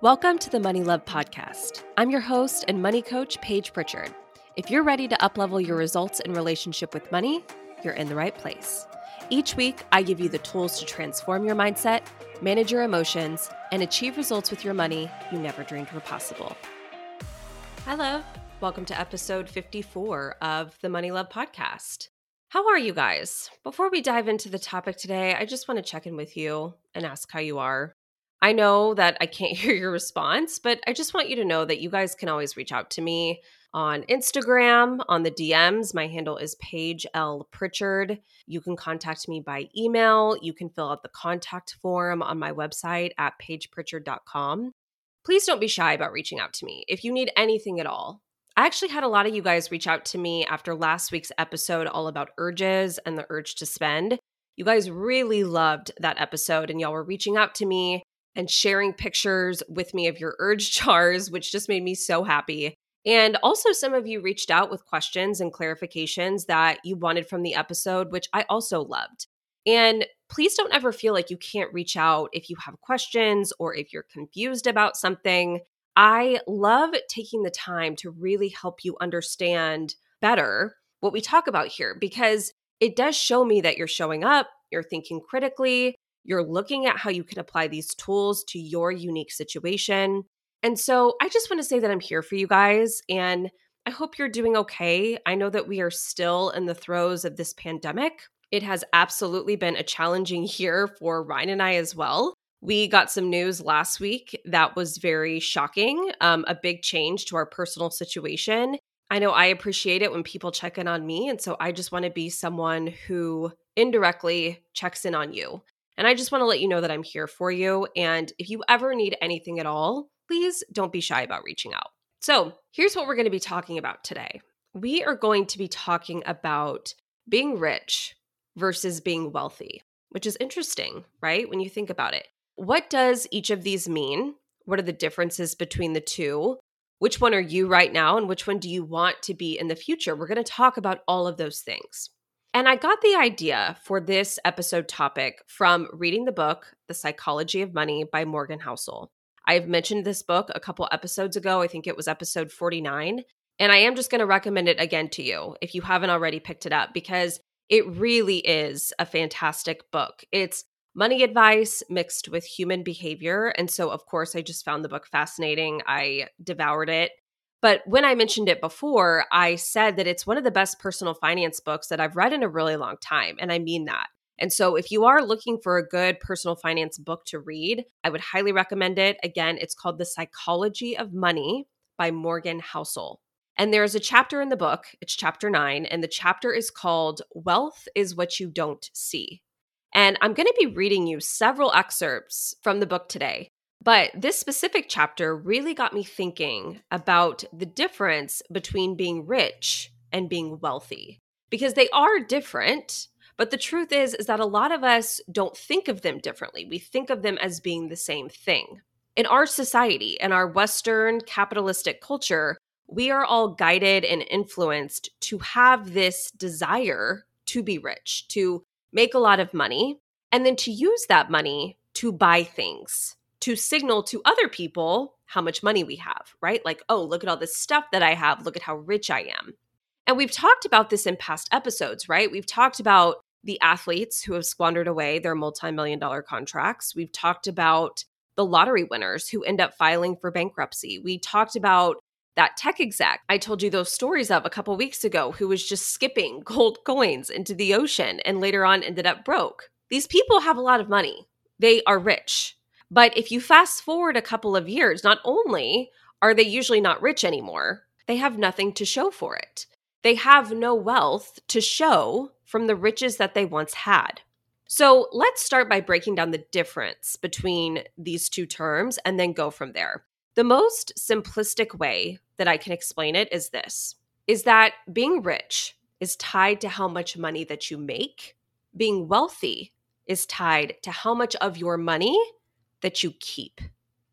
Welcome to the Money Love Podcast. I'm your host and money coach, Paige Pritchard. If you're ready to uplevel your results in relationship with money, you're in the right place. Each week, I give you the tools to transform your mindset, manage your emotions, and achieve results with your money you never dreamed were possible. Hello. Welcome to episode 54 of the Money Love Podcast. How are you guys? Before we dive into the topic today, I just want to check in with you and ask how you are. I know that I can't hear your response, but I just want you to know that you guys can always reach out to me on Instagram, on the DMs. My handle is Paige L. Pritchard. You can contact me by email. You can fill out the contact form on my website at paigepritchard.com. Please don't be shy about reaching out to me if you need anything at all. I actually had a lot of you guys reach out to me after last week's episode all about urges and the urge to spend. You guys really loved that episode, and y'all were reaching out to me and sharing pictures with me of your urge jars, which just made me so happy. And also, some of you reached out with questions and clarifications that you wanted from the episode, which I also loved. And please don't ever feel like you can't reach out if you have questions or if you're confused about something. I love taking the time to really help you understand better what we talk about here because it does show me that you're showing up, you're thinking critically, you're looking at how you can apply these tools to your unique situation. And so I just want to say that I'm here for you guys and I hope you're doing okay. I know that we are still in the throes of this pandemic. It has absolutely been a challenging year for Ryan and I as well. We got some news last week that was very shocking, um, a big change to our personal situation. I know I appreciate it when people check in on me. And so I just want to be someone who indirectly checks in on you. And I just want to let you know that I'm here for you. And if you ever need anything at all, please don't be shy about reaching out. So, here's what we're going to be talking about today. We are going to be talking about being rich versus being wealthy, which is interesting, right? When you think about it. What does each of these mean? What are the differences between the two? Which one are you right now, and which one do you want to be in the future? We're going to talk about all of those things. And I got the idea for this episode topic from reading the book, The Psychology of Money by Morgan Housel. I've mentioned this book a couple episodes ago. I think it was episode 49. And I am just going to recommend it again to you if you haven't already picked it up because it really is a fantastic book. It's money advice mixed with human behavior. And so, of course, I just found the book fascinating. I devoured it. But when I mentioned it before, I said that it's one of the best personal finance books that I've read in a really long time. And I mean that. And so, if you are looking for a good personal finance book to read, I would highly recommend it. Again, it's called The Psychology of Money by Morgan Housel. And there's a chapter in the book, it's chapter nine, and the chapter is called Wealth is What You Don't See. And I'm going to be reading you several excerpts from the book today. But this specific chapter really got me thinking about the difference between being rich and being wealthy because they are different. But the truth is is that a lot of us don't think of them differently. We think of them as being the same thing. In our society, in our western capitalistic culture, we are all guided and influenced to have this desire to be rich, to make a lot of money, and then to use that money to buy things to signal to other people how much money we have, right? Like, oh, look at all this stuff that I have. Look at how rich I am. And we've talked about this in past episodes, right? We've talked about the athletes who have squandered away their multi million dollar contracts. We've talked about the lottery winners who end up filing for bankruptcy. We talked about that tech exec I told you those stories of a couple weeks ago who was just skipping gold coins into the ocean and later on ended up broke. These people have a lot of money. They are rich. But if you fast forward a couple of years, not only are they usually not rich anymore, they have nothing to show for it. They have no wealth to show from the riches that they once had. So let's start by breaking down the difference between these two terms and then go from there. The most simplistic way that I can explain it is this is that being rich is tied to how much money that you make. Being wealthy is tied to how much of your money that you keep.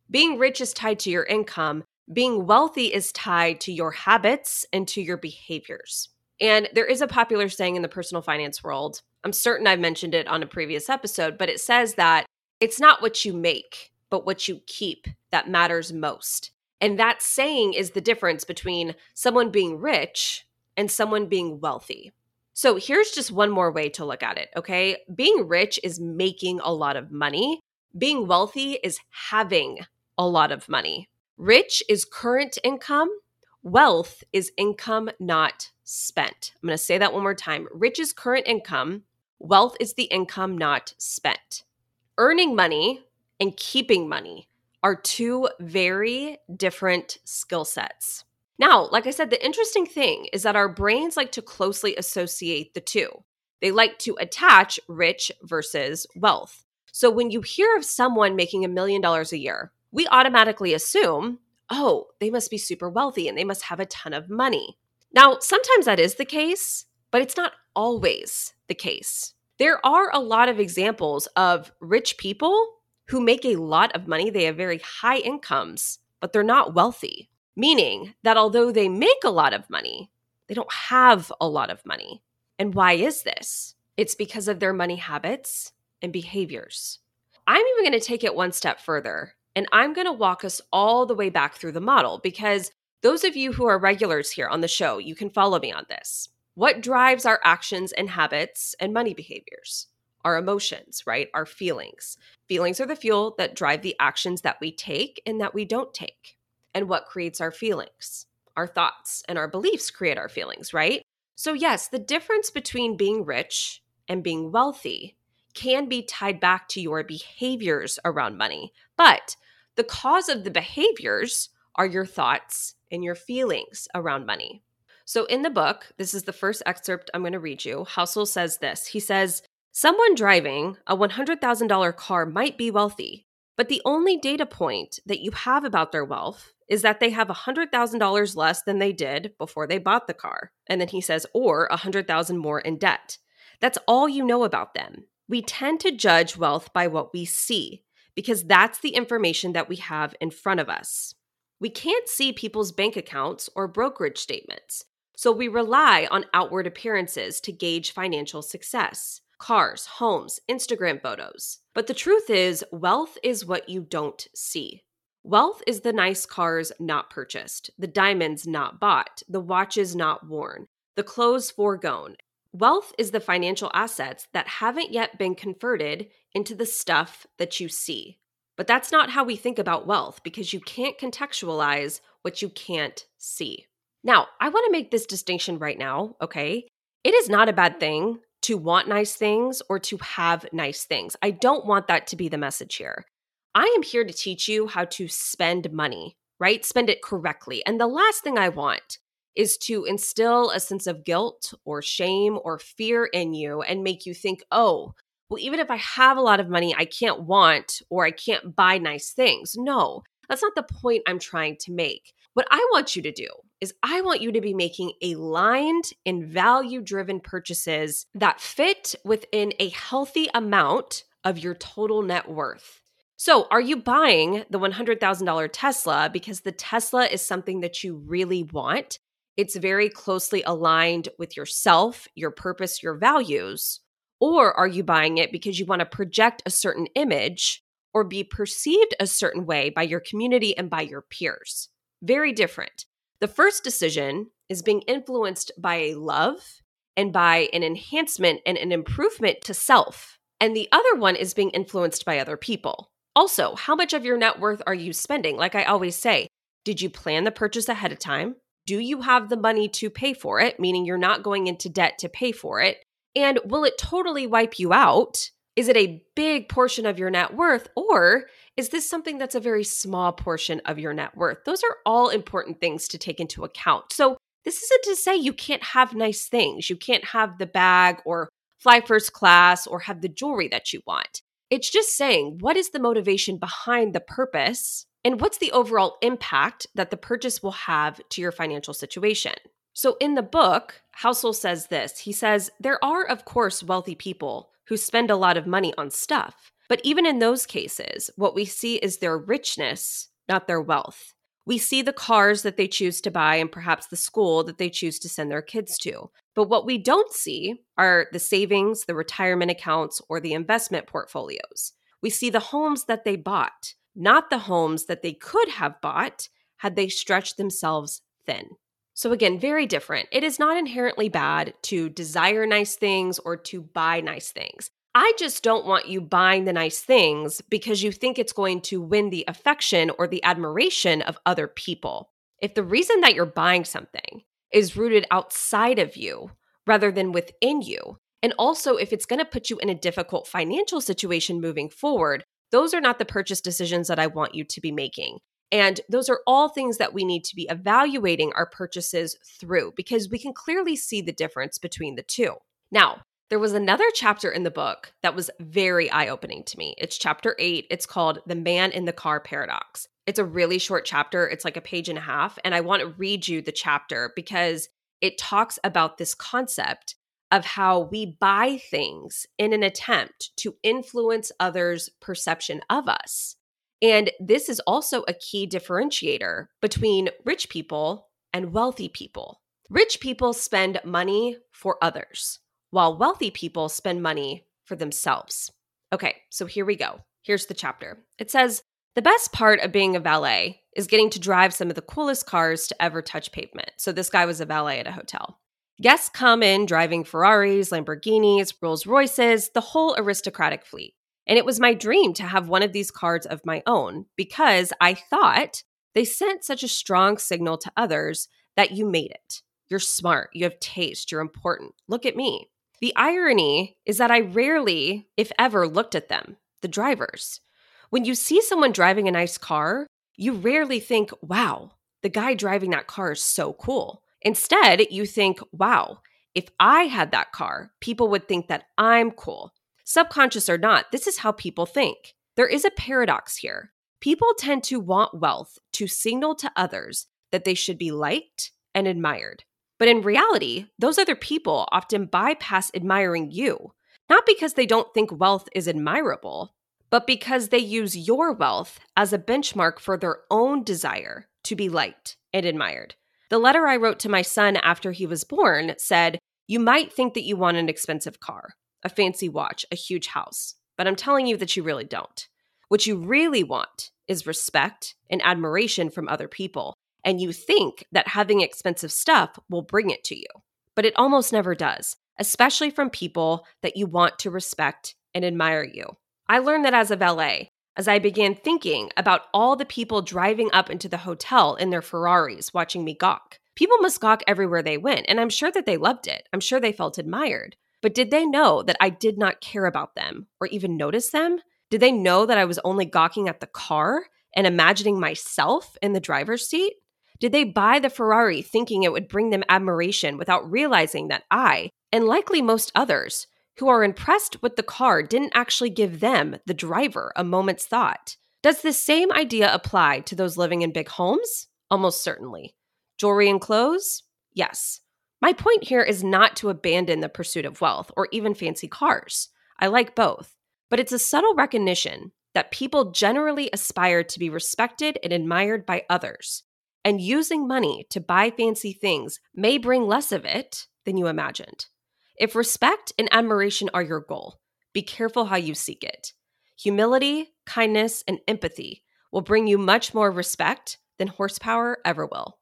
Being rich is tied to your income, being wealthy is tied to your habits and to your behaviors. And there is a popular saying in the personal finance world. I'm certain I've mentioned it on a previous episode, but it says that it's not what you make, but what you keep that matters most. And that saying is the difference between someone being rich and someone being wealthy. So here's just one more way to look at it, okay? Being rich is making a lot of money, being wealthy is having a lot of money. Rich is current income, wealth is income not spent. I'm going to say that one more time. Rich is current income, wealth is the income not spent. Earning money and keeping money are two very different skill sets. Now, like I said, the interesting thing is that our brains like to closely associate the two. They like to attach rich versus wealth. So when you hear of someone making a million dollars a year, we automatically assume, oh, they must be super wealthy and they must have a ton of money. Now, sometimes that is the case, but it's not always the case. There are a lot of examples of rich people who make a lot of money. They have very high incomes, but they're not wealthy, meaning that although they make a lot of money, they don't have a lot of money. And why is this? It's because of their money habits and behaviors. I'm even going to take it one step further and I'm going to walk us all the way back through the model because those of you who are regulars here on the show, you can follow me on this. What drives our actions and habits and money behaviors? Our emotions, right? Our feelings. Feelings are the fuel that drive the actions that we take and that we don't take. And what creates our feelings? Our thoughts and our beliefs create our feelings, right? So, yes, the difference between being rich and being wealthy can be tied back to your behaviors around money. But the cause of the behaviors are your thoughts and your feelings around money. So, in the book, this is the first excerpt I'm going to read you. Housel says this He says, Someone driving a $100,000 car might be wealthy, but the only data point that you have about their wealth is that they have $100,000 less than they did before they bought the car. And then he says, or 100,000 more in debt. That's all you know about them. We tend to judge wealth by what we see because that's the information that we have in front of us. We can't see people's bank accounts or brokerage statements, so we rely on outward appearances to gauge financial success cars, homes, Instagram photos. But the truth is, wealth is what you don't see. Wealth is the nice cars not purchased, the diamonds not bought, the watches not worn, the clothes foregone, Wealth is the financial assets that haven't yet been converted into the stuff that you see. But that's not how we think about wealth because you can't contextualize what you can't see. Now, I want to make this distinction right now, okay? It is not a bad thing to want nice things or to have nice things. I don't want that to be the message here. I am here to teach you how to spend money, right? Spend it correctly. And the last thing I want is to instill a sense of guilt or shame or fear in you and make you think, oh, well, even if I have a lot of money, I can't want or I can't buy nice things. No, that's not the point I'm trying to make. What I want you to do is I want you to be making aligned and value driven purchases that fit within a healthy amount of your total net worth. So, are you buying the $100,000 Tesla because the Tesla is something that you really want it's very closely aligned with yourself, your purpose, your values? Or are you buying it because you want to project a certain image or be perceived a certain way by your community and by your peers? Very different. The first decision is being influenced by a love and by an enhancement and an improvement to self. And the other one is being influenced by other people. Also, how much of your net worth are you spending? Like I always say, did you plan the purchase ahead of time? Do you have the money to pay for it? Meaning you're not going into debt to pay for it. And will it totally wipe you out? Is it a big portion of your net worth? Or is this something that's a very small portion of your net worth? Those are all important things to take into account. So, this isn't to say you can't have nice things. You can't have the bag or fly first class or have the jewelry that you want. It's just saying, what is the motivation behind the purpose and what's the overall impact that the purchase will have to your financial situation? So, in the book, Housel says this He says, There are, of course, wealthy people who spend a lot of money on stuff. But even in those cases, what we see is their richness, not their wealth. We see the cars that they choose to buy and perhaps the school that they choose to send their kids to. But what we don't see are the savings, the retirement accounts, or the investment portfolios. We see the homes that they bought, not the homes that they could have bought had they stretched themselves thin. So, again, very different. It is not inherently bad to desire nice things or to buy nice things. I just don't want you buying the nice things because you think it's going to win the affection or the admiration of other people. If the reason that you're buying something is rooted outside of you rather than within you, and also if it's going to put you in a difficult financial situation moving forward, those are not the purchase decisions that I want you to be making. And those are all things that we need to be evaluating our purchases through because we can clearly see the difference between the two. Now, there was another chapter in the book that was very eye opening to me. It's chapter eight. It's called The Man in the Car Paradox. It's a really short chapter, it's like a page and a half. And I want to read you the chapter because it talks about this concept of how we buy things in an attempt to influence others' perception of us. And this is also a key differentiator between rich people and wealthy people. Rich people spend money for others while wealthy people spend money for themselves. Okay, so here we go. Here's the chapter. It says The best part of being a valet is getting to drive some of the coolest cars to ever touch pavement. So this guy was a valet at a hotel. Guests come in driving Ferraris, Lamborghinis, Rolls Royces, the whole aristocratic fleet. And it was my dream to have one of these cards of my own because I thought they sent such a strong signal to others that you made it. You're smart, you have taste, you're important. Look at me. The irony is that I rarely, if ever, looked at them, the drivers. When you see someone driving a nice car, you rarely think, wow, the guy driving that car is so cool. Instead, you think, wow, if I had that car, people would think that I'm cool. Subconscious or not, this is how people think. There is a paradox here. People tend to want wealth to signal to others that they should be liked and admired. But in reality, those other people often bypass admiring you, not because they don't think wealth is admirable, but because they use your wealth as a benchmark for their own desire to be liked and admired. The letter I wrote to my son after he was born said, You might think that you want an expensive car, a fancy watch, a huge house, but I'm telling you that you really don't. What you really want is respect and admiration from other people and you think that having expensive stuff will bring it to you. But it almost never does, especially from people that you want to respect and admire you. I learned that as a valet, as I began thinking about all the people driving up into the hotel in their Ferraris watching me gawk. People must gawk everywhere they went, and I'm sure that they loved it. I'm sure they felt admired. But did they know that I did not care about them or even notice them? Did they know that I was only gawking at the car and imagining myself in the driver's seat? Did they buy the Ferrari thinking it would bring them admiration without realizing that I, and likely most others, who are impressed with the car didn't actually give them, the driver, a moment's thought? Does the same idea apply to those living in big homes? Almost certainly. Jewelry and clothes? Yes. My point here is not to abandon the pursuit of wealth or even fancy cars. I like both. But it's a subtle recognition that people generally aspire to be respected and admired by others, and using money to buy fancy things may bring less of it than you imagined. If respect and admiration are your goal, be careful how you seek it. Humility, kindness, and empathy will bring you much more respect than horsepower ever will.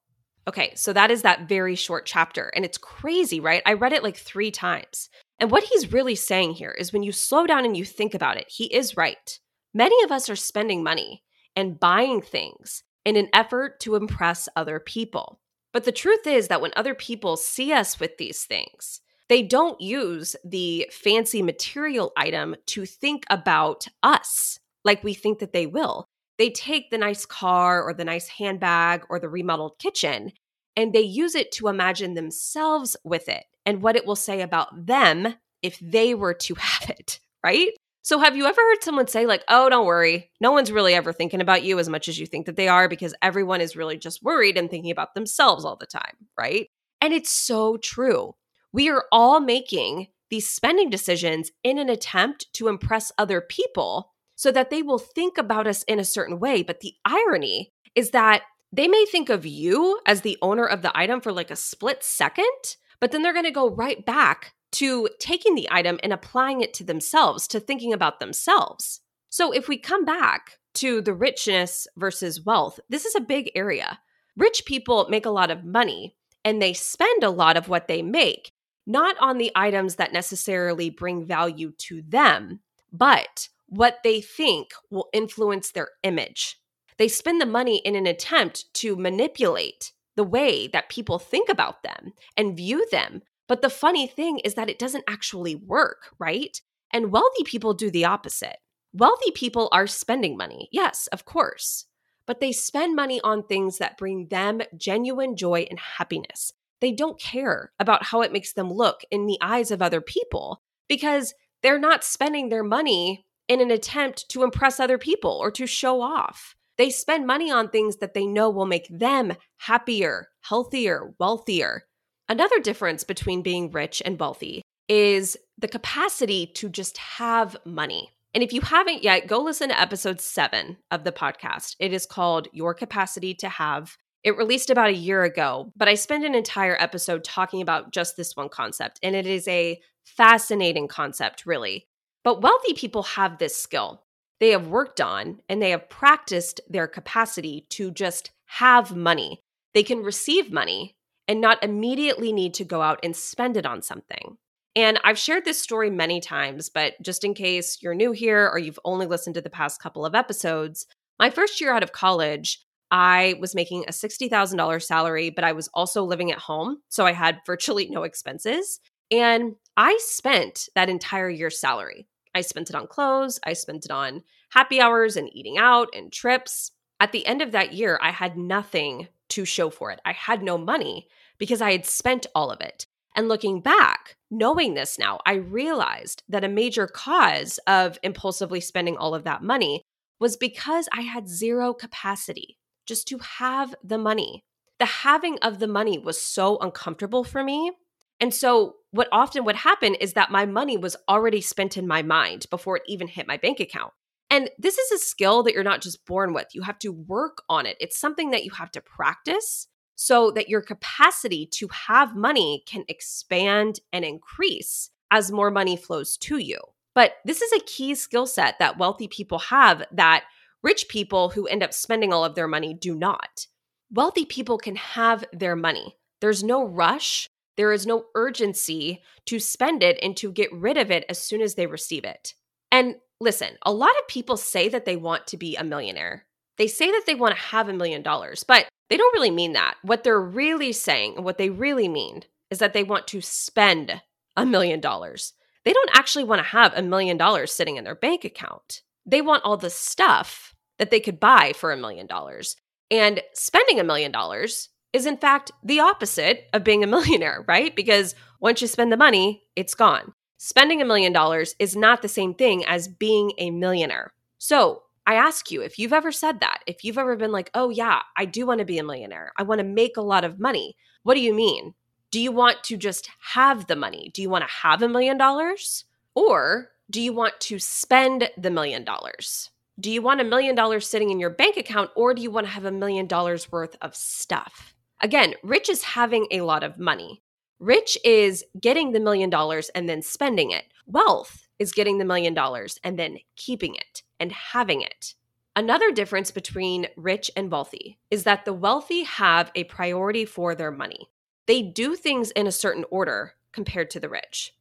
Okay, so that is that very short chapter. And it's crazy, right? I read it like three times. And what he's really saying here is when you slow down and you think about it, he is right. Many of us are spending money and buying things in an effort to impress other people. But the truth is that when other people see us with these things, they don't use the fancy material item to think about us like we think that they will. They take the nice car or the nice handbag or the remodeled kitchen and they use it to imagine themselves with it and what it will say about them if they were to have it, right? So, have you ever heard someone say, like, oh, don't worry, no one's really ever thinking about you as much as you think that they are because everyone is really just worried and thinking about themselves all the time, right? And it's so true. We are all making these spending decisions in an attempt to impress other people so that they will think about us in a certain way. But the irony is that they may think of you as the owner of the item for like a split second, but then they're going to go right back to taking the item and applying it to themselves, to thinking about themselves. So if we come back to the richness versus wealth, this is a big area. Rich people make a lot of money and they spend a lot of what they make, not on the items that necessarily bring value to them, but what they think will influence their image. They spend the money in an attempt to manipulate the way that people think about them and view them. But the funny thing is that it doesn't actually work, right? And wealthy people do the opposite. Wealthy people are spending money, yes, of course, but they spend money on things that bring them genuine joy and happiness. They don't care about how it makes them look in the eyes of other people because they're not spending their money in an attempt to impress other people or to show off. They spend money on things that they know will make them happier, healthier, wealthier. Another difference between being rich and wealthy is the capacity to just have money. And if you haven't yet, go listen to episode seven of the podcast. It is called Your Capacity to Have. It released about a year ago, but I spent an entire episode talking about just this one concept. And it is a fascinating concept, really. But wealthy people have this skill they have worked on and they have practiced their capacity to just have money. They can receive money and not immediately need to go out and spend it on something. And I've shared this story many times, but just in case you're new here or you've only listened to the past couple of episodes, my first year out of college, I was making a $60,000 salary, but I was also living at home. So I had virtually no expenses. And I spent that entire year's salary. I spent it on clothes, I spent it on happy hours and eating out and trips. At the end of that year, I had nothing to show for it. I had no money because I had spent all of it. And looking back, knowing this now, I realized that a major cause of impulsively spending all of that money was because I had zero capacity just to have the money. The having of the money was so uncomfortable for me. And so, what often would happen is that my money was already spent in my mind before it even hit my bank account. And this is a skill that you're not just born with, you have to work on it. It's something that you have to practice so that your capacity to have money can expand and increase as more money flows to you. But this is a key skill set that wealthy people have that rich people who end up spending all of their money do not. Wealthy people can have their money. There's no rush, there is no urgency to spend it and to get rid of it as soon as they receive it. And listen, a lot of people say that they want to be a millionaire. They say that they want to have a million dollars, but they don't really mean that. What they're really saying and what they really mean is that they want to spend a million dollars. They don't actually want to have a million dollars sitting in their bank account. They want all the stuff that they could buy for a million dollars. And spending a million dollars is, in fact, the opposite of being a millionaire, right? Because once you spend the money, it's gone. Spending a million dollars is not the same thing as being a millionaire. So, I ask you if you've ever said that, if you've ever been like, oh, yeah, I do want to be a millionaire, I want to make a lot of money. What do you mean? Do you want to just have the money? Do you want to have a million dollars? Or do you want to spend the million dollars? Do you want a million dollars sitting in your bank account or do you want to have a million dollars worth of stuff? Again, rich is having a lot of money. Rich is getting the million dollars and then spending it. Wealth is getting the million dollars and then keeping it and having it. Another difference between rich and wealthy is that the wealthy have a priority for their money. They do things in a certain order compared to the rich.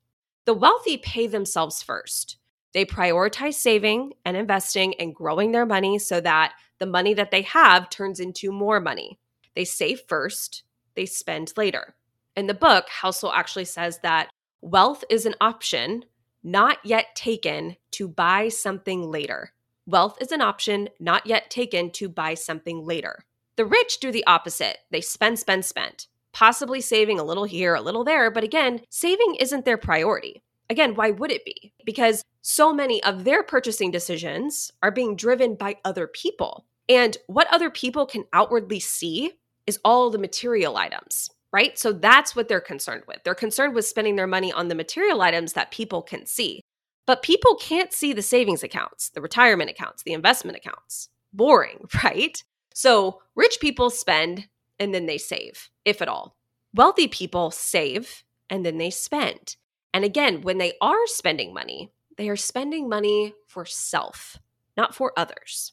The wealthy pay themselves first. They prioritize saving and investing and growing their money so that the money that they have turns into more money. They save first, they spend later. In the book, Housel actually says that wealth is an option not yet taken to buy something later. Wealth is an option not yet taken to buy something later. The rich do the opposite. They spend, spend, spend, possibly saving a little here, a little there. But again, saving isn't their priority. Again, why would it be? Because so many of their purchasing decisions are being driven by other people. And what other people can outwardly see is all the material items right? So that's what they're concerned with. They're concerned with spending their money on the material items that people can see. But people can't see the savings accounts, the retirement accounts, the investment accounts. Boring, right? So rich people spend and then they save, if at all. Wealthy people save and then they spend. And again, when they are spending money, they are spending money for self, not for others.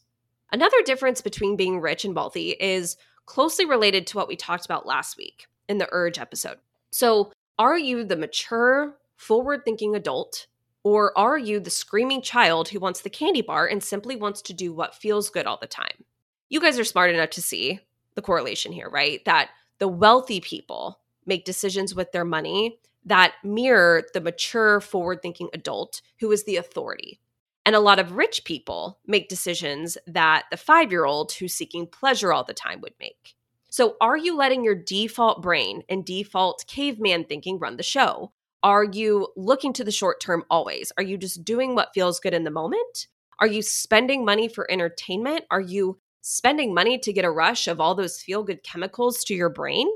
Another difference between being rich and wealthy is closely related to what we talked about last week in the urge episode. So, are you the mature, forward thinking adult, or are you the screaming child who wants the candy bar and simply wants to do what feels good all the time? You guys are smart enough to see the correlation here, right? That the wealthy people make decisions with their money that mirror the mature, forward thinking adult who is the authority. And a lot of rich people make decisions that the five year old who's seeking pleasure all the time would make. So, are you letting your default brain and default caveman thinking run the show? Are you looking to the short term always? Are you just doing what feels good in the moment? Are you spending money for entertainment? Are you spending money to get a rush of all those feel good chemicals to your brain?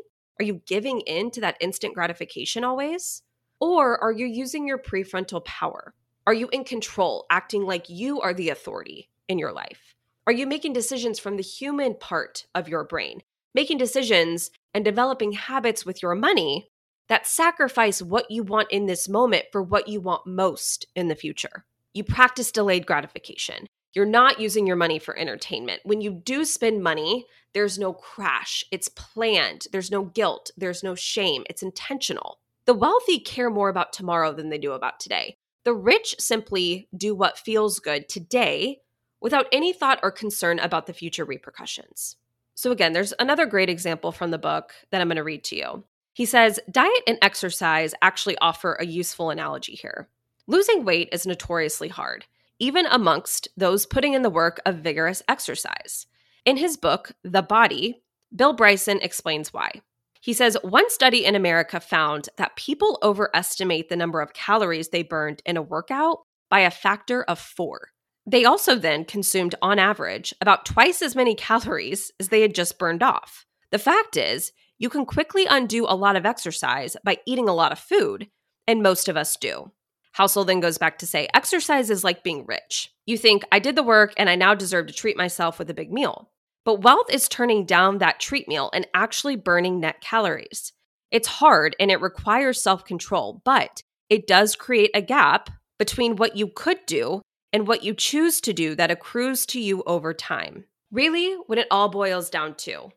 Are you giving in to that instant gratification always? Or are you using your prefrontal power? Are you in control, acting like you are the authority in your life? Are you making decisions from the human part of your brain, making decisions and developing habits with your money that sacrifice what you want in this moment for what you want most in the future? You practice delayed gratification. You're not using your money for entertainment. When you do spend money, there's no crash. It's planned. There's no guilt. There's no shame. It's intentional. The wealthy care more about tomorrow than they do about today. The rich simply do what feels good today without any thought or concern about the future repercussions. So, again, there's another great example from the book that I'm going to read to you. He says, Diet and exercise actually offer a useful analogy here. Losing weight is notoriously hard, even amongst those putting in the work of vigorous exercise. In his book, The Body, Bill Bryson explains why. He says one study in America found that people overestimate the number of calories they burned in a workout by a factor of four. They also then consumed, on average, about twice as many calories as they had just burned off. The fact is, you can quickly undo a lot of exercise by eating a lot of food, and most of us do. Housel then goes back to say exercise is like being rich. You think, I did the work and I now deserve to treat myself with a big meal. But wealth is turning down that treat meal and actually burning net calories. It's hard and it requires self control, but it does create a gap between what you could do and what you choose to do that accrues to you over time. Really, when it all boils down to,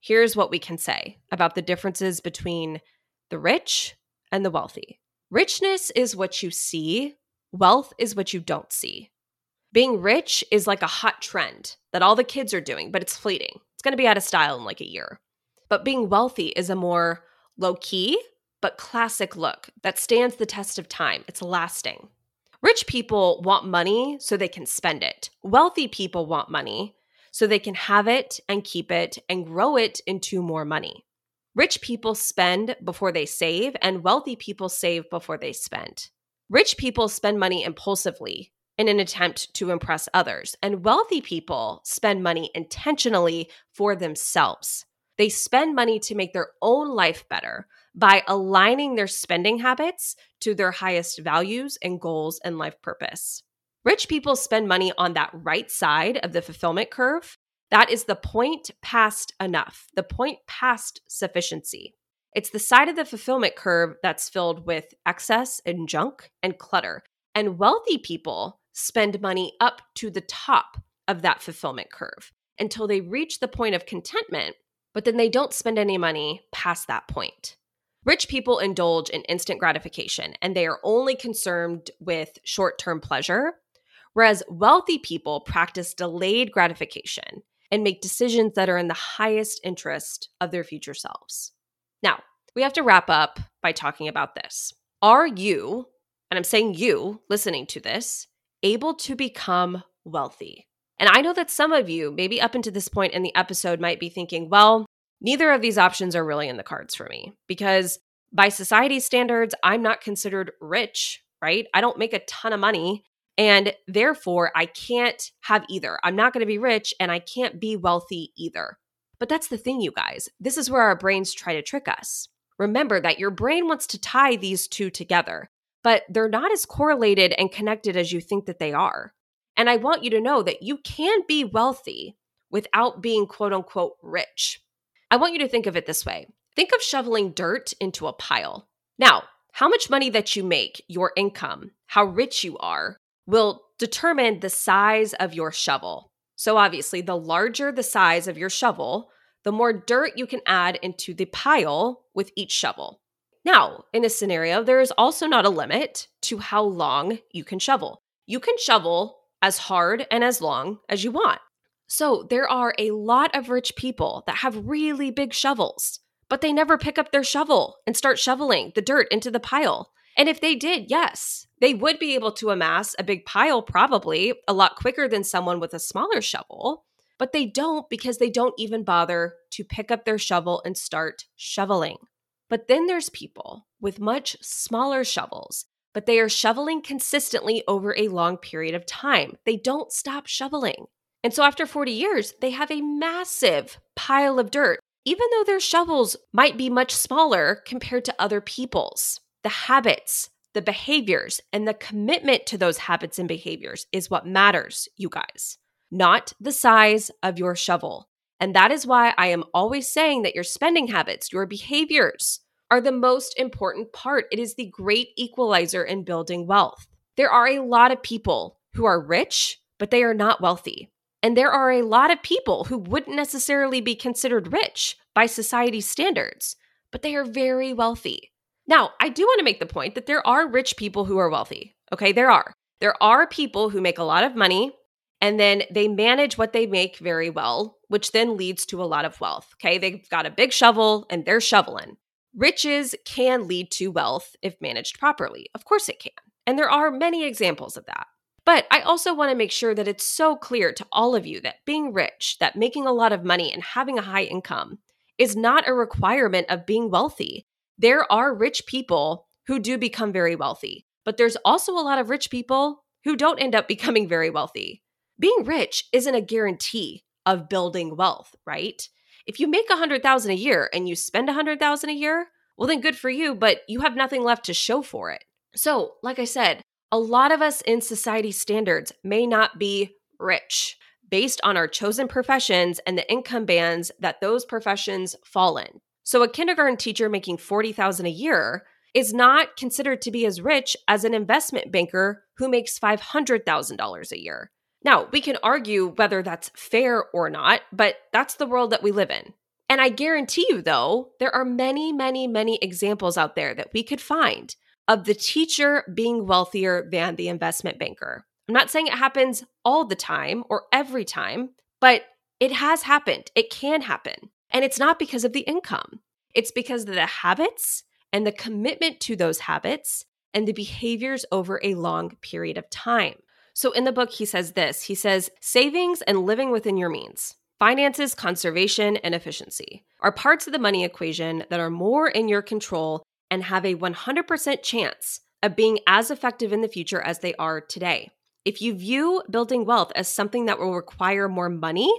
here's what we can say about the differences between the rich and the wealthy. Richness is what you see, wealth is what you don't see. Being rich is like a hot trend that all the kids are doing, but it's fleeting. It's going to be out of style in like a year. But being wealthy is a more low key, but classic look that stands the test of time. It's lasting. Rich people want money so they can spend it. Wealthy people want money so they can have it and keep it and grow it into more money. Rich people spend before they save, and wealthy people save before they spend. Rich people spend money impulsively, in an attempt to impress others. And wealthy people spend money intentionally for themselves. They spend money to make their own life better by aligning their spending habits to their highest values and goals and life purpose. Rich people spend money on that right side of the fulfillment curve. That is the point past enough, the point past sufficiency. It's the side of the fulfillment curve that's filled with excess and junk and clutter. And wealthy people spend money up to the top of that fulfillment curve until they reach the point of contentment, but then they don't spend any money past that point. Rich people indulge in instant gratification and they are only concerned with short term pleasure, whereas wealthy people practice delayed gratification and make decisions that are in the highest interest of their future selves. Now, we have to wrap up by talking about this. Are you, and I'm saying you listening to this, able to become wealthy. And I know that some of you, maybe up until this point in the episode, might be thinking, well, neither of these options are really in the cards for me because by society standards, I'm not considered rich, right? I don't make a ton of money. And therefore, I can't have either. I'm not going to be rich and I can't be wealthy either. But that's the thing, you guys. This is where our brains try to trick us. Remember that your brain wants to tie these two together but they're not as correlated and connected as you think that they are. And I want you to know that you can be wealthy without being quote unquote rich. I want you to think of it this way think of shoveling dirt into a pile. Now, how much money that you make, your income, how rich you are, will determine the size of your shovel. So, obviously, the larger the size of your shovel, the more dirt you can add into the pile with each shovel. Now, in this scenario, there is also not a limit to how long you can shovel. You can shovel as hard and as long as you want. So, there are a lot of rich people that have really big shovels, but they never pick up their shovel and start shoveling the dirt into the pile. And if they did, yes, they would be able to amass a big pile probably a lot quicker than someone with a smaller shovel. But they don't because they don't even bother to pick up their shovel and start shoveling. But then there's people with much smaller shovels, but they are shoveling consistently over a long period of time. They don't stop shoveling. And so after 40 years, they have a massive pile of dirt, even though their shovels might be much smaller compared to other people's. The habits, the behaviors, and the commitment to those habits and behaviors is what matters, you guys, not the size of your shovel. And that is why I am always saying that your spending habits, your behaviors, are the most important part. It is the great equalizer in building wealth. There are a lot of people who are rich, but they are not wealthy. And there are a lot of people who wouldn't necessarily be considered rich by society's standards, but they are very wealthy. Now, I do want to make the point that there are rich people who are wealthy. Okay, there are. There are people who make a lot of money and then they manage what they make very well, which then leads to a lot of wealth. Okay, they've got a big shovel and they're shoveling. Riches can lead to wealth if managed properly. Of course, it can. And there are many examples of that. But I also want to make sure that it's so clear to all of you that being rich, that making a lot of money and having a high income is not a requirement of being wealthy. There are rich people who do become very wealthy, but there's also a lot of rich people who don't end up becoming very wealthy. Being rich isn't a guarantee of building wealth, right? If you make a 100,000 a year and you spend a 100,000 a year, well then good for you, but you have nothing left to show for it. So, like I said, a lot of us in society standards may not be rich based on our chosen professions and the income bands that those professions fall in. So a kindergarten teacher making 40,000 a year is not considered to be as rich as an investment banker who makes $500,000 a year. Now, we can argue whether that's fair or not, but that's the world that we live in. And I guarantee you, though, there are many, many, many examples out there that we could find of the teacher being wealthier than the investment banker. I'm not saying it happens all the time or every time, but it has happened. It can happen. And it's not because of the income, it's because of the habits and the commitment to those habits and the behaviors over a long period of time. So in the book, he says this he says, savings and living within your means. Finances, conservation, and efficiency are parts of the money equation that are more in your control and have a 100% chance of being as effective in the future as they are today. If you view building wealth as something that will require more money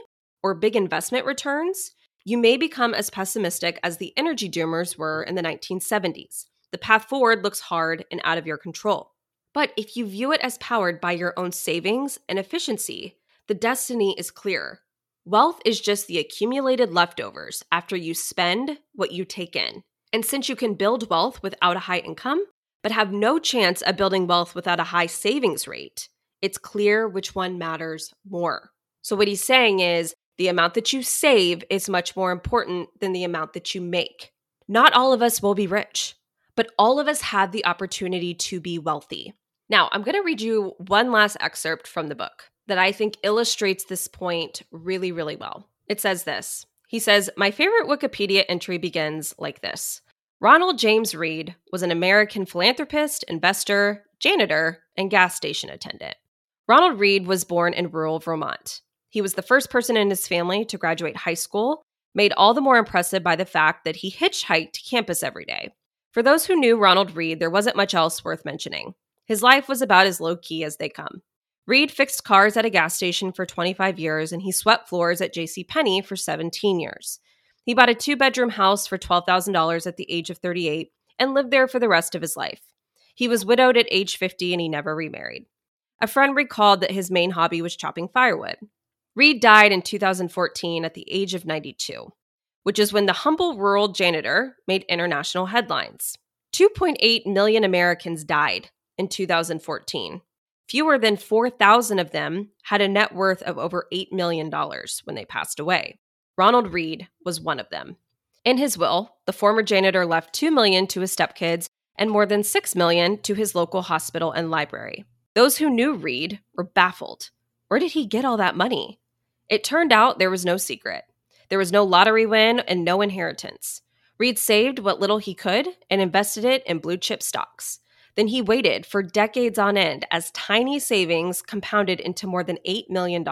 or big investment returns, you may become as pessimistic as the energy doomers were in the 1970s. The path forward looks hard and out of your control. But if you view it as powered by your own savings and efficiency, the destiny is clear. Wealth is just the accumulated leftovers after you spend what you take in. And since you can build wealth without a high income, but have no chance of building wealth without a high savings rate, it's clear which one matters more. So, what he's saying is the amount that you save is much more important than the amount that you make. Not all of us will be rich, but all of us have the opportunity to be wealthy. Now, I'm going to read you one last excerpt from the book that I think illustrates this point really, really well. It says this He says, My favorite Wikipedia entry begins like this Ronald James Read was an American philanthropist, investor, janitor, and gas station attendant. Ronald Read was born in rural Vermont. He was the first person in his family to graduate high school, made all the more impressive by the fact that he hitchhiked to campus every day. For those who knew Ronald Read, there wasn't much else worth mentioning. His life was about as low key as they come. Read fixed cars at a gas station for 25 years and he swept floors at J.C. Penney for 17 years. He bought a two bedroom house for $12,000 at the age of 38 and lived there for the rest of his life. He was widowed at age 50 and he never remarried. A friend recalled that his main hobby was chopping firewood. Read died in 2014 at the age of 92, which is when the humble rural janitor made international headlines. 2.8 million Americans died in 2014. Fewer than 4,000 of them had a net worth of over $8 million when they passed away. Ronald Read was one of them. In his will, the former janitor left 2 million to his stepkids and more than 6 million to his local hospital and library. Those who knew Read were baffled. Where did he get all that money? It turned out there was no secret. There was no lottery win and no inheritance. Read saved what little he could and invested it in blue chip stocks. Then he waited for decades on end as tiny savings compounded into more than $8 million.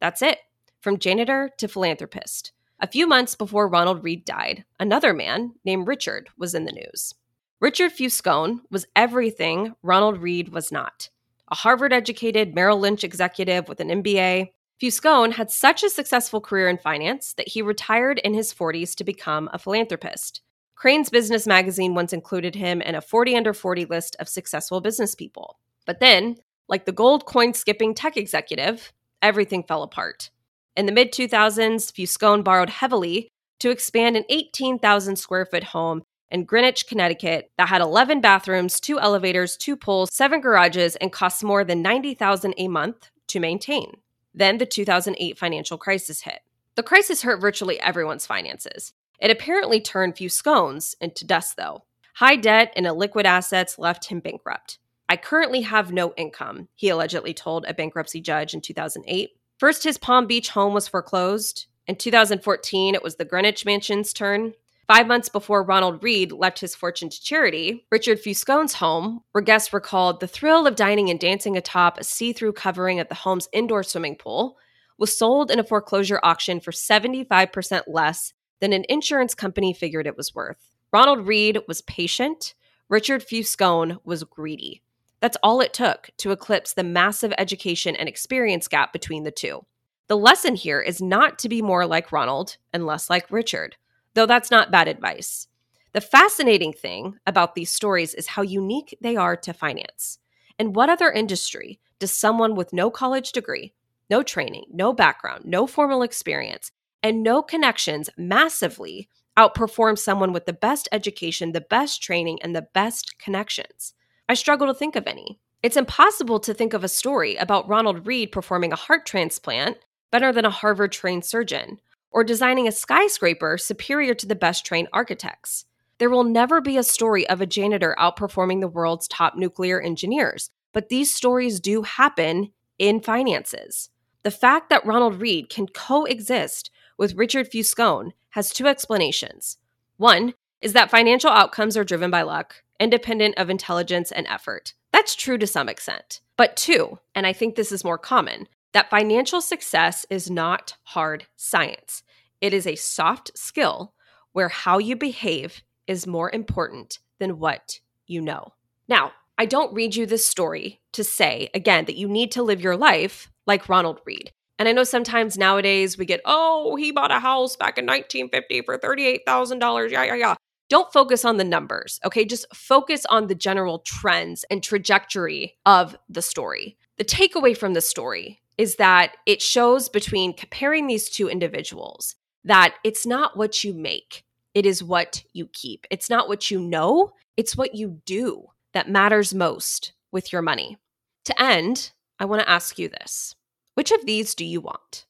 That's it, from janitor to philanthropist. A few months before Ronald Read died, another man named Richard was in the news. Richard Fuscone was everything Ronald Read was not. A Harvard educated Merrill Lynch executive with an MBA, Fuscone had such a successful career in finance that he retired in his 40s to become a philanthropist. Crain's Business magazine once included him in a 40 under 40 list of successful business people. But then, like the gold coin skipping tech executive, everything fell apart. In the mid 2000s, Fuscone borrowed heavily to expand an 18,000 square foot home in Greenwich, Connecticut that had 11 bathrooms, two elevators, two pools, seven garages, and cost more than 90,000 a month to maintain. Then the 2008 financial crisis hit. The crisis hurt virtually everyone's finances. It apparently turned Fuscone's into dust, though. High debt and illiquid assets left him bankrupt. I currently have no income, he allegedly told a bankruptcy judge in 2008. First, his Palm Beach home was foreclosed. In 2014, it was the Greenwich Mansion's turn. Five months before Ronald Read left his fortune to charity, Richard Fuscone's home, where guests recalled the thrill of dining and dancing atop a see through covering at the home's indoor swimming pool, was sold in a foreclosure auction for 75% less than an insurance company figured it was worth. Ronald Read was patient, Richard Fuscone was greedy. That's all it took to eclipse the massive education and experience gap between the two. The lesson here is not to be more like Ronald and less like Richard, though that's not bad advice. The fascinating thing about these stories is how unique they are to finance. In what other industry does someone with no college degree, no training, no background, no formal experience, and no connections massively outperform someone with the best education, the best training, and the best connections. I struggle to think of any. It's impossible to think of a story about Ronald Read performing a heart transplant better than a Harvard trained surgeon, or designing a skyscraper superior to the best trained architects. There will never be a story of a janitor outperforming the world's top nuclear engineers, but these stories do happen in finances. The fact that Ronald Read can coexist with Richard Fuscone has two explanations. One is that financial outcomes are driven by luck, independent of intelligence and effort. That's true to some extent. But two, and I think this is more common, that financial success is not hard science. It is a soft skill where how you behave is more important than what you know. Now, I don't read you this story to say, again, that you need to live your life like Ronald Read. And I know sometimes nowadays we get, oh, he bought a house back in 1950 for $38,000. Yeah, yeah, yeah. Don't focus on the numbers, okay? Just focus on the general trends and trajectory of the story. The takeaway from the story is that it shows between comparing these two individuals that it's not what you make, it is what you keep. It's not what you know, it's what you do that matters most with your money. To end, I want to ask you this which of these do you want?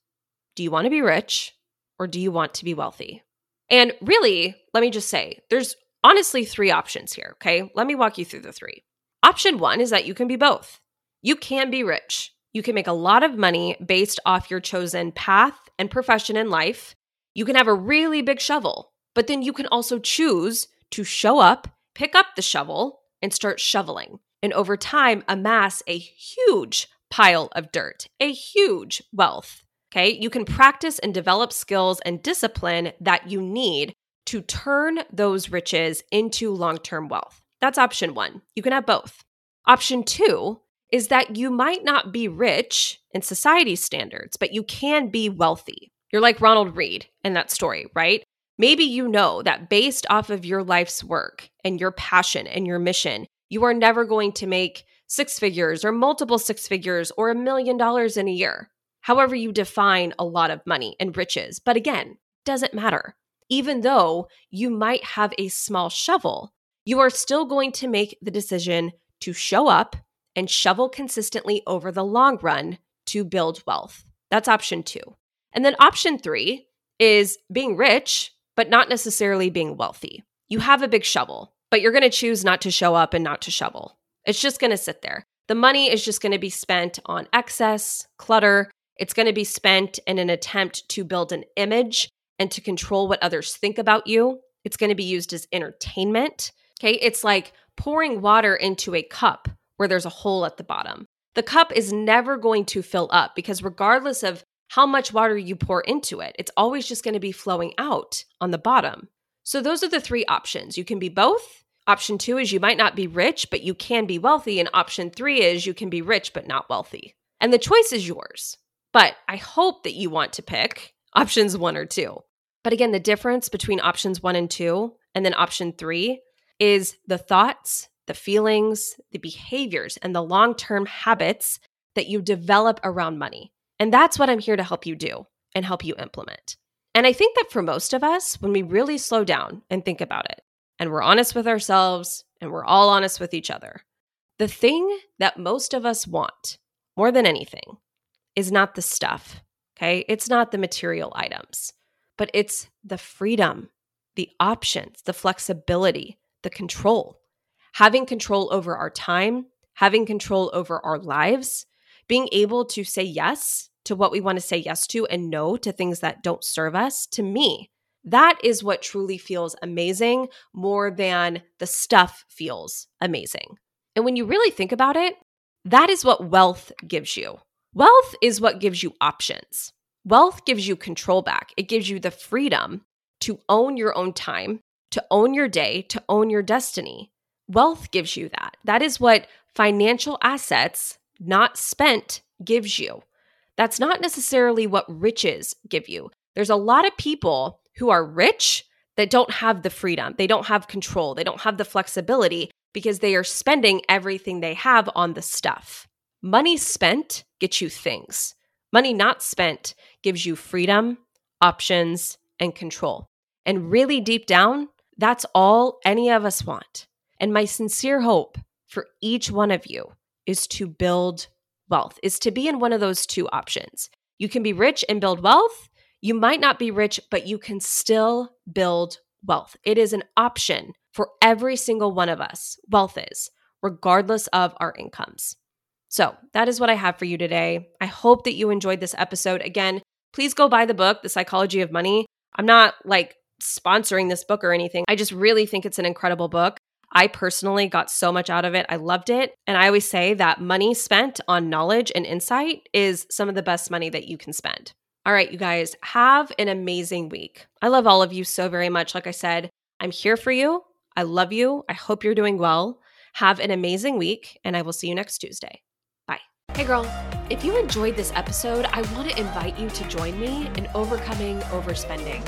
Do you want to be rich or do you want to be wealthy? And really, let me just say, there's honestly three options here, okay? Let me walk you through the three. Option one is that you can be both. You can be rich. You can make a lot of money based off your chosen path and profession in life. You can have a really big shovel, but then you can also choose to show up, pick up the shovel, and start shoveling. And over time, amass a huge pile of dirt, a huge wealth. Okay. You can practice and develop skills and discipline that you need to turn those riches into long term wealth. That's option one. You can have both. Option two is that you might not be rich in society standards, but you can be wealthy. You're like Ronald Read in that story, right? Maybe you know that based off of your life's work and your passion and your mission, you are never going to make six figures or multiple six figures or a million dollars in a year. However, you define a lot of money and riches. But again, doesn't matter. Even though you might have a small shovel, you are still going to make the decision to show up and shovel consistently over the long run to build wealth. That's option two. And then option three is being rich, but not necessarily being wealthy. You have a big shovel, but you're going to choose not to show up and not to shovel. It's just going to sit there. The money is just going to be spent on excess, clutter. It's going to be spent in an attempt to build an image and to control what others think about you. It's going to be used as entertainment. Okay. It's like pouring water into a cup where there's a hole at the bottom. The cup is never going to fill up because, regardless of how much water you pour into it, it's always just going to be flowing out on the bottom. So, those are the three options. You can be both. Option two is you might not be rich, but you can be wealthy. And option three is you can be rich, but not wealthy. And the choice is yours. But I hope that you want to pick options one or two. But again, the difference between options one and two and then option three is the thoughts, the feelings, the behaviors, and the long term habits that you develop around money. And that's what I'm here to help you do and help you implement. And I think that for most of us, when we really slow down and think about it, and we're honest with ourselves and we're all honest with each other, the thing that most of us want more than anything is not the stuff, okay? It's not the material items, but it's the freedom, the options, the flexibility, the control. Having control over our time, having control over our lives, being able to say yes to what we want to say yes to and no to things that don't serve us, to me, that is what truly feels amazing more than the stuff feels amazing. And when you really think about it, that is what wealth gives you. Wealth is what gives you options. Wealth gives you control back. It gives you the freedom to own your own time, to own your day, to own your destiny. Wealth gives you that. That is what financial assets not spent gives you. That's not necessarily what riches give you. There's a lot of people who are rich that don't have the freedom, they don't have control, they don't have the flexibility because they are spending everything they have on the stuff. Money spent gets you things. Money not spent gives you freedom, options, and control. And really deep down, that's all any of us want. And my sincere hope for each one of you is to build wealth, is to be in one of those two options. You can be rich and build wealth. You might not be rich, but you can still build wealth. It is an option for every single one of us. Wealth is, regardless of our incomes. So, that is what I have for you today. I hope that you enjoyed this episode. Again, please go buy the book, The Psychology of Money. I'm not like sponsoring this book or anything. I just really think it's an incredible book. I personally got so much out of it. I loved it. And I always say that money spent on knowledge and insight is some of the best money that you can spend. All right, you guys, have an amazing week. I love all of you so very much. Like I said, I'm here for you. I love you. I hope you're doing well. Have an amazing week, and I will see you next Tuesday. Bye. Hey, girl. If you enjoyed this episode, I want to invite you to join me in Overcoming Overspending.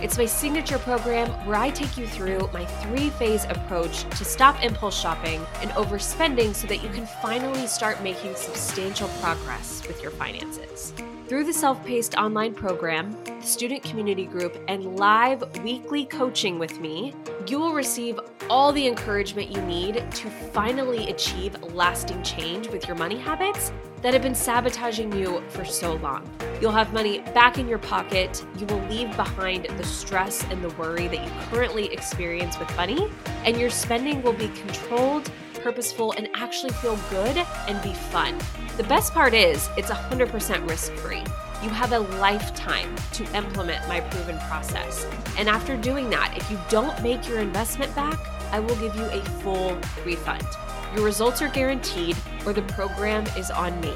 It's my signature program where I take you through my three phase approach to stop impulse shopping and overspending so that you can finally start making substantial progress with your finances. Through the self paced online program, the student community group, and live weekly coaching with me, you will receive all the encouragement you need to finally achieve lasting change with your money habits that have been sabotaging you for so long. You'll have money back in your pocket. You will leave behind the stress and the worry that you currently experience with money, and your spending will be controlled purposeful, and actually feel good and be fun. The best part is it's 100% risk free. You have a lifetime to implement my proven process. And after doing that, if you don't make your investment back, I will give you a full refund. Your results are guaranteed, or the program is on me.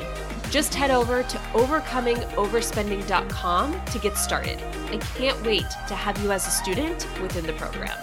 Just head over to overcomingoverspending.com to get started. I can't wait to have you as a student within the program.